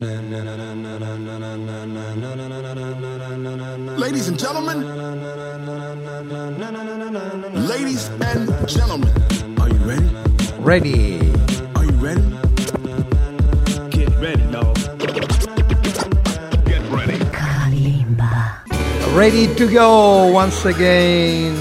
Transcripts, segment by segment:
Ladies and gentlemen, ladies and gentlemen, are you ready? Ready. Are you ready? Get ready, dog. Get ready. Kalimba. Ready to go once again.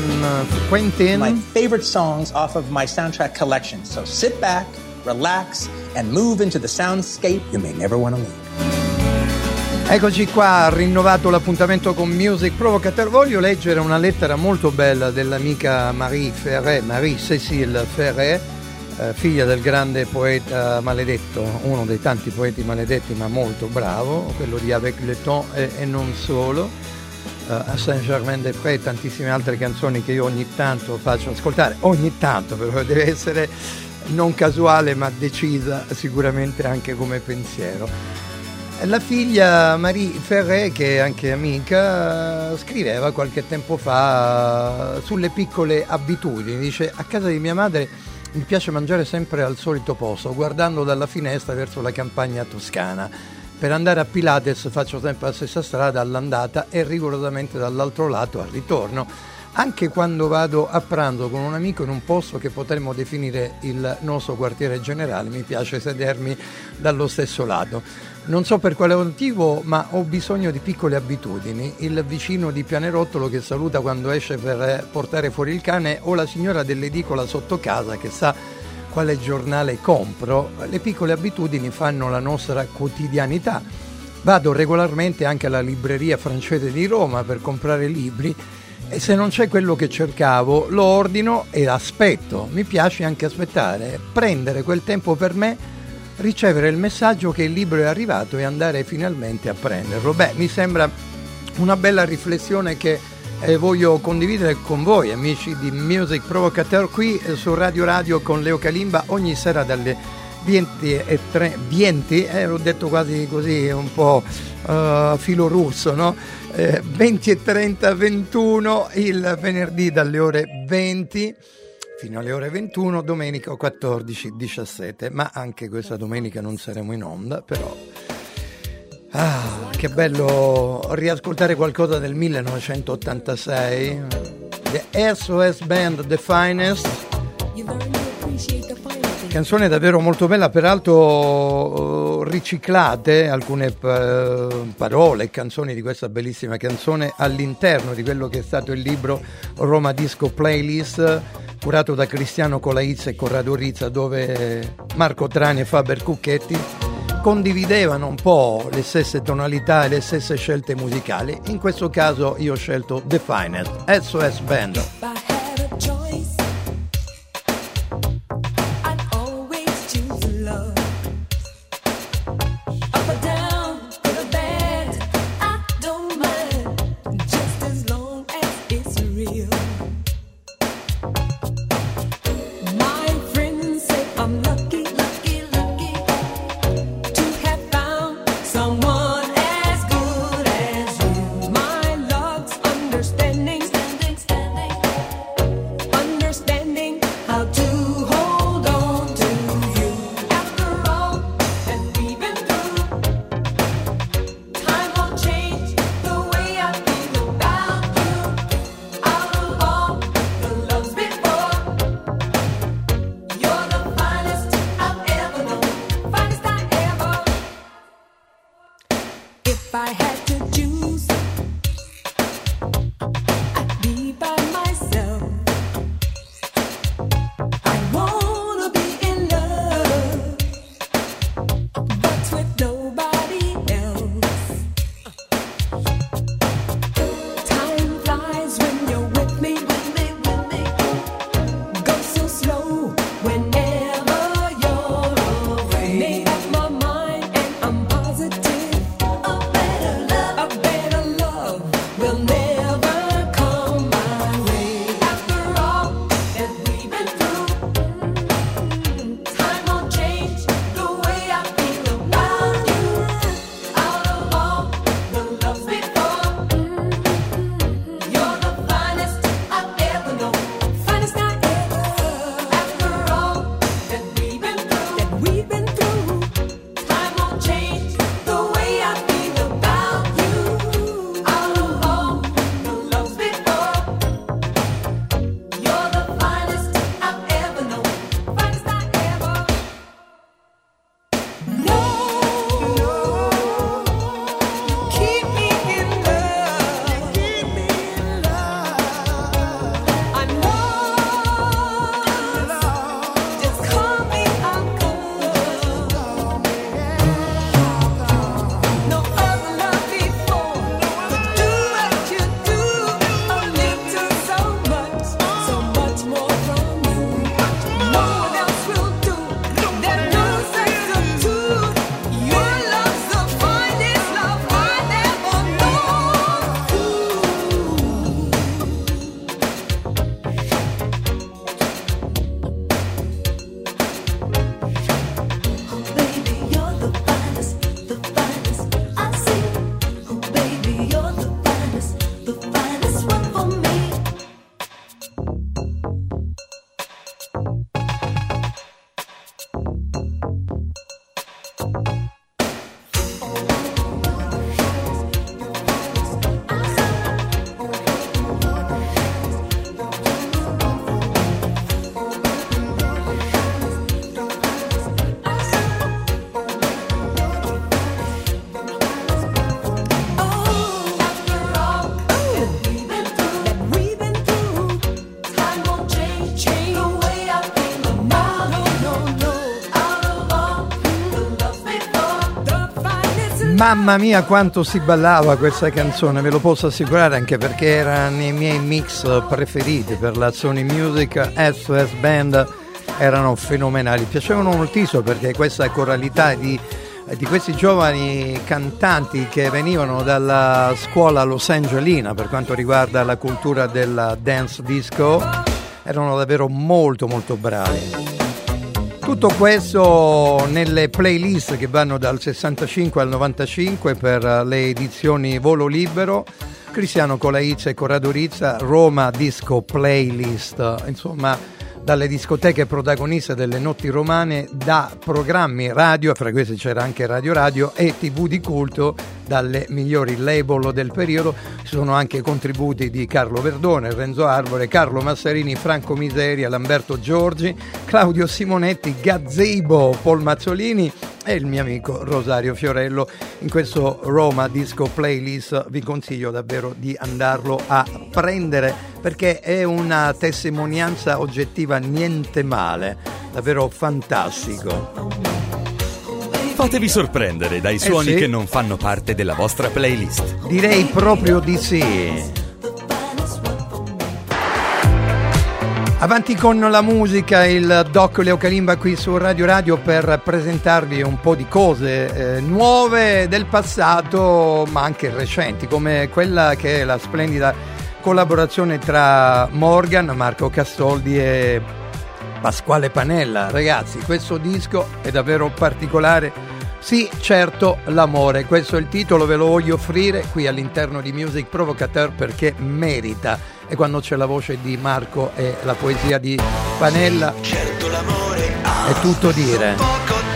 Quentin. my favorite songs off of my soundtrack collection. So sit back, relax, and move into the soundscape you may never want to leave. Eccoci qua, rinnovato l'appuntamento con Music Provocateur. Voglio leggere una lettera molto bella dell'amica Marie Ferré, Marie Cécile Ferré, eh, figlia del grande poeta maledetto, uno dei tanti poeti maledetti ma molto bravo, quello di Avec le temps e, e non solo. eh, a Saint-Germain-des-Prés e tantissime altre canzoni che io ogni tanto faccio ascoltare, ogni tanto però deve essere non casuale ma decisa sicuramente anche come pensiero. La figlia Marie Ferré, che è anche amica, scriveva qualche tempo fa sulle piccole abitudini. Dice: A casa di mia madre mi piace mangiare sempre al solito posto, guardando dalla finestra verso la campagna toscana. Per andare a Pilates faccio sempre la stessa strada all'andata e rigorosamente dall'altro lato al ritorno. Anche quando vado a pranzo con un amico in un posto che potremmo definire il nostro quartiere generale, mi piace sedermi dallo stesso lato. Non so per quale motivo, ma ho bisogno di piccole abitudini. Il vicino di Pianerottolo che saluta quando esce per eh, portare fuori il cane o la signora dell'edicola sotto casa che sa quale giornale compro. Le piccole abitudini fanno la nostra quotidianità. Vado regolarmente anche alla libreria francese di Roma per comprare libri e se non c'è quello che cercavo lo ordino e aspetto. Mi piace anche aspettare, prendere quel tempo per me ricevere il messaggio che il libro è arrivato e andare finalmente a prenderlo. Beh, mi sembra una bella riflessione che eh, voglio condividere con voi, amici di Music Provocateur, qui eh, su Radio Radio con Leo Calimba ogni sera dalle 20 e 3, 20, eh, l'ho detto quasi così un po' uh, filo russo, no? Eh, 20 e 30, 21 il venerdì dalle ore 20 fino alle ore 21, domenica 14, 17, ma anche questa domenica non saremo in onda, però... Ah, che bello riascoltare qualcosa del 1986, The SOS Band The Finest, canzone davvero molto bella, peraltro eh, riciclate alcune eh, parole e canzoni di questa bellissima canzone all'interno di quello che è stato il libro Roma Disco Playlist curato da Cristiano Colaizza e Corrado Rizza dove Marco Trani e Faber Cucchetti condividevano un po' le stesse tonalità e le stesse scelte musicali. In questo caso io ho scelto The Finest, SOS Band. Mamma mia quanto si ballava questa canzone, ve lo posso assicurare anche perché era nei miei mix preferiti per la Sony Music SOS Band erano fenomenali, piacevano moltissimo perché questa coralità di, di questi giovani cantanti che venivano dalla scuola Los Angelina per quanto riguarda la cultura della dance disco erano davvero molto molto bravi. Tutto questo nelle playlist che vanno dal 65 al 95 per le edizioni Volo Libero, Cristiano Colaizza e Corrado Rizza, Roma Disco Playlist, insomma dalle discoteche protagoniste delle notti romane, da programmi radio, fra questi c'era anche Radio Radio e TV di culto, dalle migliori label del periodo. Ci sono anche contributi di Carlo Verdone, Renzo Arbore, Carlo Massarini, Franco Miseria, Lamberto Giorgi, Claudio Simonetti, Gazebo, Paul Mazzolini e il mio amico Rosario Fiorello. In questo Roma Disco Playlist vi consiglio davvero di andarlo a prendere perché è una testimonianza oggettiva niente male, davvero fantastico. Fatevi sorprendere dai suoni Eh sì. che non fanno parte della vostra playlist. Direi proprio di sì. Avanti con la musica, il doc Leo Calimba qui su Radio Radio per presentarvi un po' di cose eh, nuove del passato ma anche recenti come quella che è la splendida collaborazione tra Morgan, Marco Castoldi e Pasquale Panella. Ragazzi, questo disco è davvero particolare. Sì, certo, l'amore, questo è il titolo, ve lo voglio offrire qui all'interno di Music Provocateur perché merita. E quando c'è la voce di Marco e la poesia di Panella, Certo l'amore ha è tutto dire.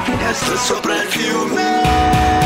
Agitata da una finestra sopra il fiume.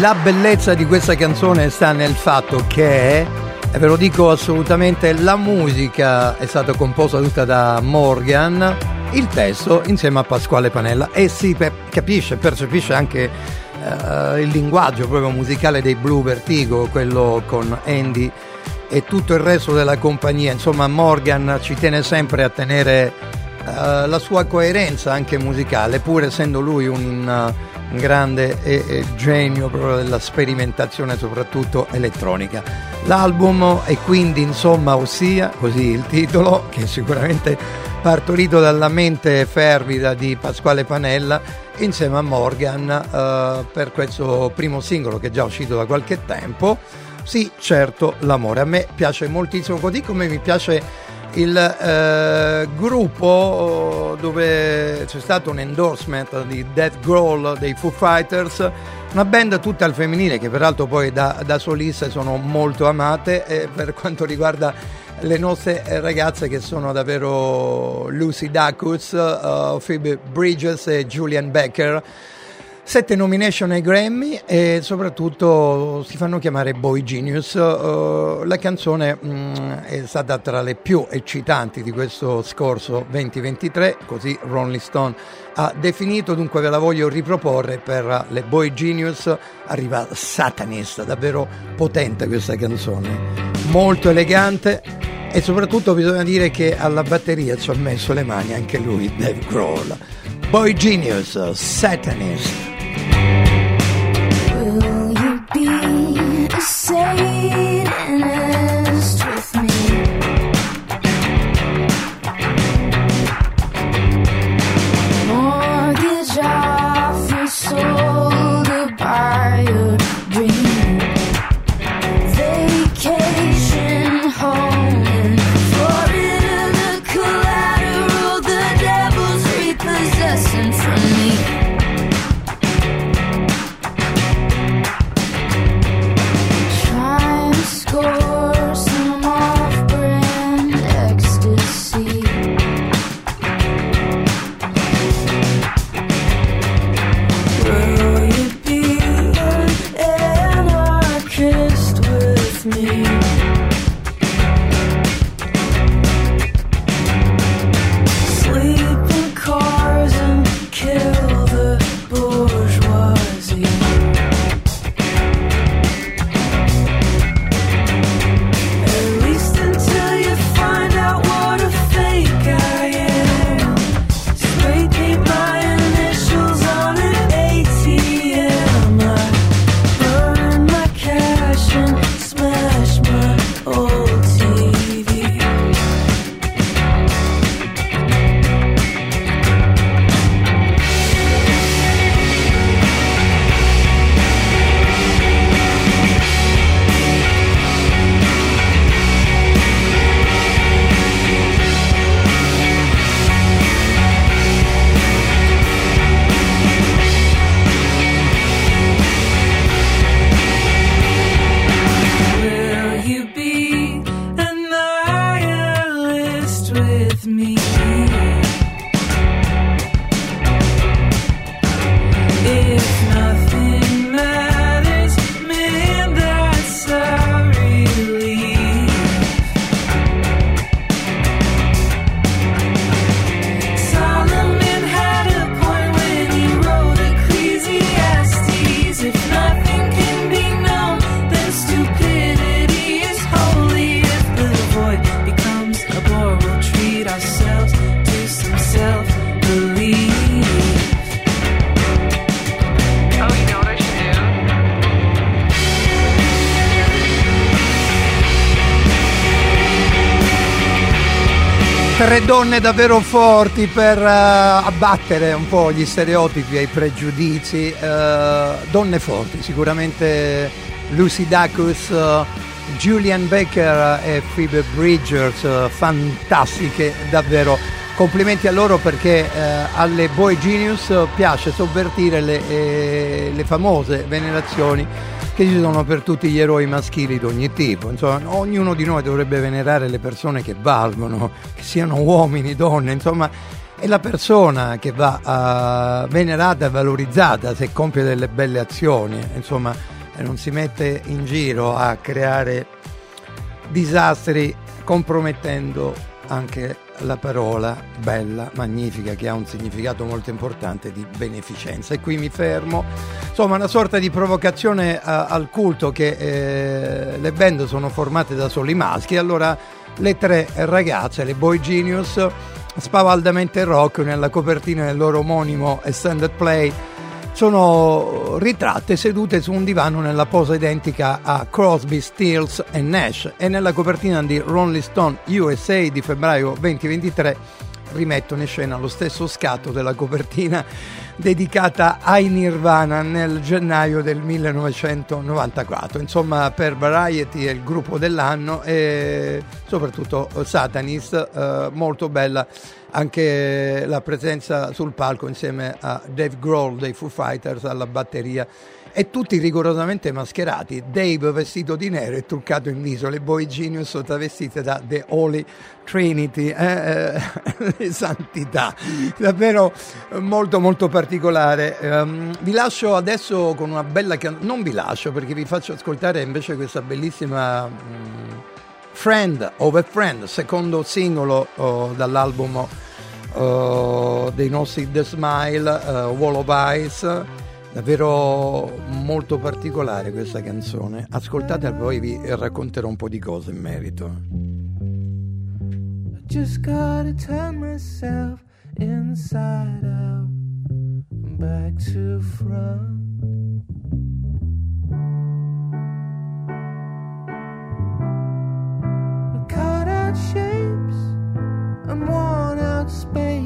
La bellezza di questa canzone sta nel fatto che, e ve lo dico assolutamente, la musica è stata composta tutta da Morgan, il testo insieme a Pasquale Panella e si capisce, percepisce anche eh, il linguaggio proprio musicale dei Blue Vertigo, quello con Andy e tutto il resto della compagnia. Insomma, Morgan ci tiene sempre a tenere eh, la sua coerenza anche musicale, pur essendo lui un, uh, un grande e, e genio proprio della sperimentazione, soprattutto elettronica. L'album è quindi, insomma, ossia, così il titolo, che è sicuramente partorito dalla mente fervida di Pasquale Panella insieme a Morgan eh, per questo primo singolo che è già uscito da qualche tempo. Sì, certo, l'amore. A me piace moltissimo, così come mi piace il eh, gruppo dove c'è stato un endorsement di Death Growl dei Foo Fighters, una band tutta al femminile che peraltro poi da, da soliste sono molto amate e per quanto riguarda le nostre ragazze che sono davvero Lucy Dacus, uh, Phoebe Bridges e Julian Becker. Sette nomination ai Grammy e soprattutto si fanno chiamare Boy Genius. Uh, la canzone mh, è stata tra le più eccitanti di questo scorso 2023, così Rolling Stone ha definito, dunque ve la voglio riproporre per le Boy Genius. Arriva Satanist, davvero potente questa canzone, molto elegante e soprattutto bisogna dire che alla batteria ci ha messo le mani anche lui, Dave Grohl. Boy Genius, Satanist. say davvero forti per eh, abbattere un po' gli stereotipi e i pregiudizi. eh, donne forti, sicuramente Lucy Dacus, eh, Julian Baker e Phoebe Bridgers, fantastiche davvero. Complimenti a loro perché alle Boy Genius piace sovvertire le, eh, le famose venerazioni che ci sono per tutti gli eroi maschili di ogni tipo. Insomma, ognuno di noi dovrebbe venerare le persone che valgono, che siano uomini, donne, insomma, è la persona che va eh, venerata e valorizzata se compie delle belle azioni, insomma, e non si mette in giro a creare disastri compromettendo anche la parola bella, magnifica, che ha un significato molto importante di beneficenza. E qui mi fermo. Insomma, una sorta di provocazione eh, al culto che eh, le band sono formate da soli maschi. Allora le tre ragazze, le Boy Genius, spavaldamente rock nella copertina del loro omonimo Extended Play sono ritratte sedute su un divano nella posa identica a Crosby, Stills e Nash e nella copertina di Rolling Stone USA di febbraio 2023 rimettono in scena lo stesso scatto della copertina dedicata ai Nirvana nel gennaio del 1994. Insomma, per Variety è il gruppo dell'anno e soprattutto Satanist, eh, molto bella anche la presenza sul palco insieme a Dave Grohl dei Foo Fighters alla batteria e tutti rigorosamente mascherati. Dave vestito di nero e truccato in viso, le Boy Genius travestite da The Holy Trinity, eh, eh, le santità, davvero molto molto particolare. Ehm, vi lascio adesso con una bella canzone, non vi lascio perché vi faccio ascoltare invece questa bellissima mm, Friend of a Friend, secondo singolo oh, dall'album oh, dei nostri The Smile, eh, Wall of Ice. Davvero molto particolare questa canzone. Ascoltatela poi vi racconterò un po' di cose in merito. Just gotta turn myself inside out, back to front. Shapes and worn out spaces.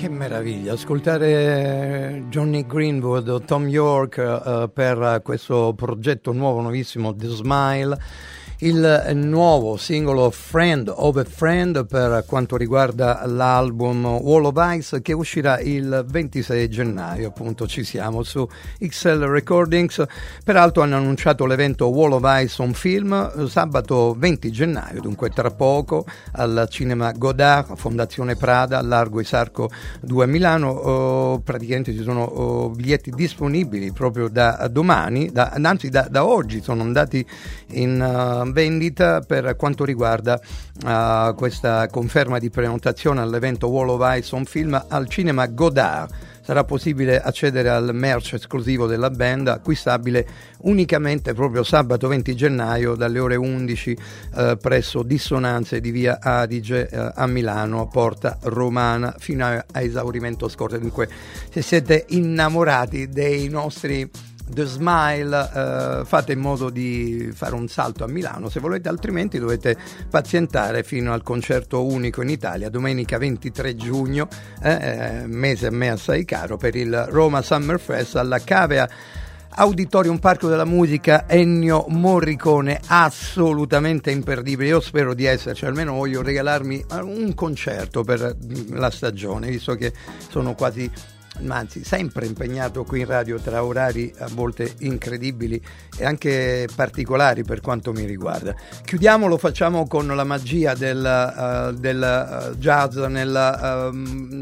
Che meraviglia, ascoltare Johnny Greenwood o Tom York eh, per questo progetto nuovo, nuovissimo, The Smile, il nuovo singolo Friend of a Friend per quanto riguarda l'album Wall of Ice che uscirà il 26 gennaio, appunto ci siamo su XL Recordings, peraltro hanno annunciato l'evento Wall of Ice on Film sabato 20 gennaio, dunque tra poco al cinema Godard, Fondazione Prada, Largo Isarco 2 a Milano, oh, praticamente ci sono oh, biglietti disponibili proprio da domani, da, anzi da, da oggi sono andati in uh, vendita per quanto riguarda uh, questa conferma di prenotazione all'evento Wall of Ice on Film al cinema Godard. Sarà possibile accedere al merch esclusivo della band, acquistabile unicamente proprio sabato 20 gennaio dalle ore 11 eh, presso Dissonanze di via Adige eh, a Milano, Porta Romana, fino a, a esaurimento scorso. Dunque, se siete innamorati dei nostri The Smile, eh, fate in modo di fare un salto a Milano se volete, altrimenti dovete pazientare fino al concerto unico in Italia, domenica 23 giugno, eh, eh, mese a me assai caro, per il Roma Summer Fest alla Cavea. Auditorium Parco della Musica Ennio Morricone assolutamente imperdibile io spero di esserci almeno voglio regalarmi un concerto per la stagione visto che sono quasi anzi sempre impegnato qui in radio tra orari a volte incredibili e anche particolari per quanto mi riguarda. Chiudiamo, lo facciamo con la magia del, uh, del uh, jazz nel, uh,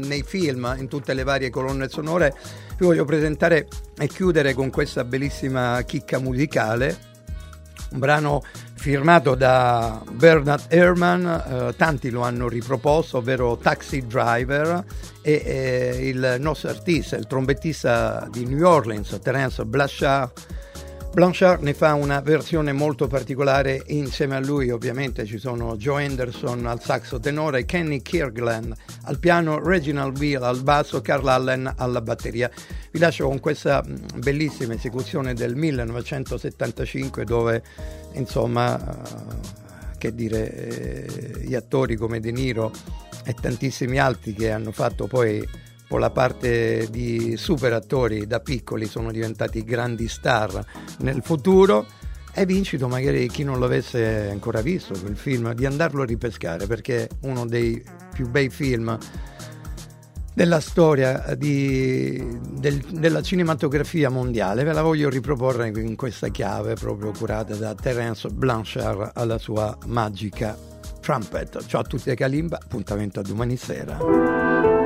nei film, in tutte le varie colonne sonore. Vi voglio presentare e chiudere con questa bellissima chicca musicale, un brano firmato da Bernard Herrmann, eh, tanti lo hanno riproposto, ovvero Taxi Driver, e eh, il nostro artista, il trombettista di New Orleans, Terence Blanchard, Blanchard ne fa una versione molto particolare, insieme a lui ovviamente ci sono Joe Anderson al saxo tenore, Kenny Kirkland al piano, Reginald Beale al basso, Carl Allen alla batteria. Vi lascio con questa mh, bellissima esecuzione del 1975 dove insomma, eh, che dire, eh, gli attori come De Niro e tantissimi altri che hanno fatto poi con la parte di super attori da piccoli sono diventati grandi star nel futuro è vincito magari chi non l'avesse ancora visto quel film di andarlo a ripescare perché è uno dei più bei film della storia di, del- della cinematografia mondiale. Ve la voglio riproporre in questa chiave proprio curata da Terence Blanchard alla sua magica trumpet. Ciao a tutti da Kalimba appuntamento a domani sera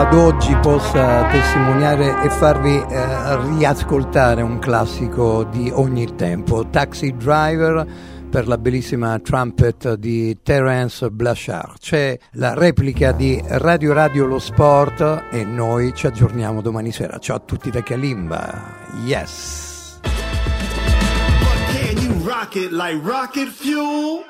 Ad oggi possa testimoniare e farvi eh, riascoltare un classico di ogni tempo. Taxi Driver per la bellissima trumpet di Terence Blanchard. C'è la replica di Radio Radio Lo Sport e noi ci aggiorniamo domani sera. Ciao a tutti da Kalimba. Yes. Can you rock it like rocket fuel?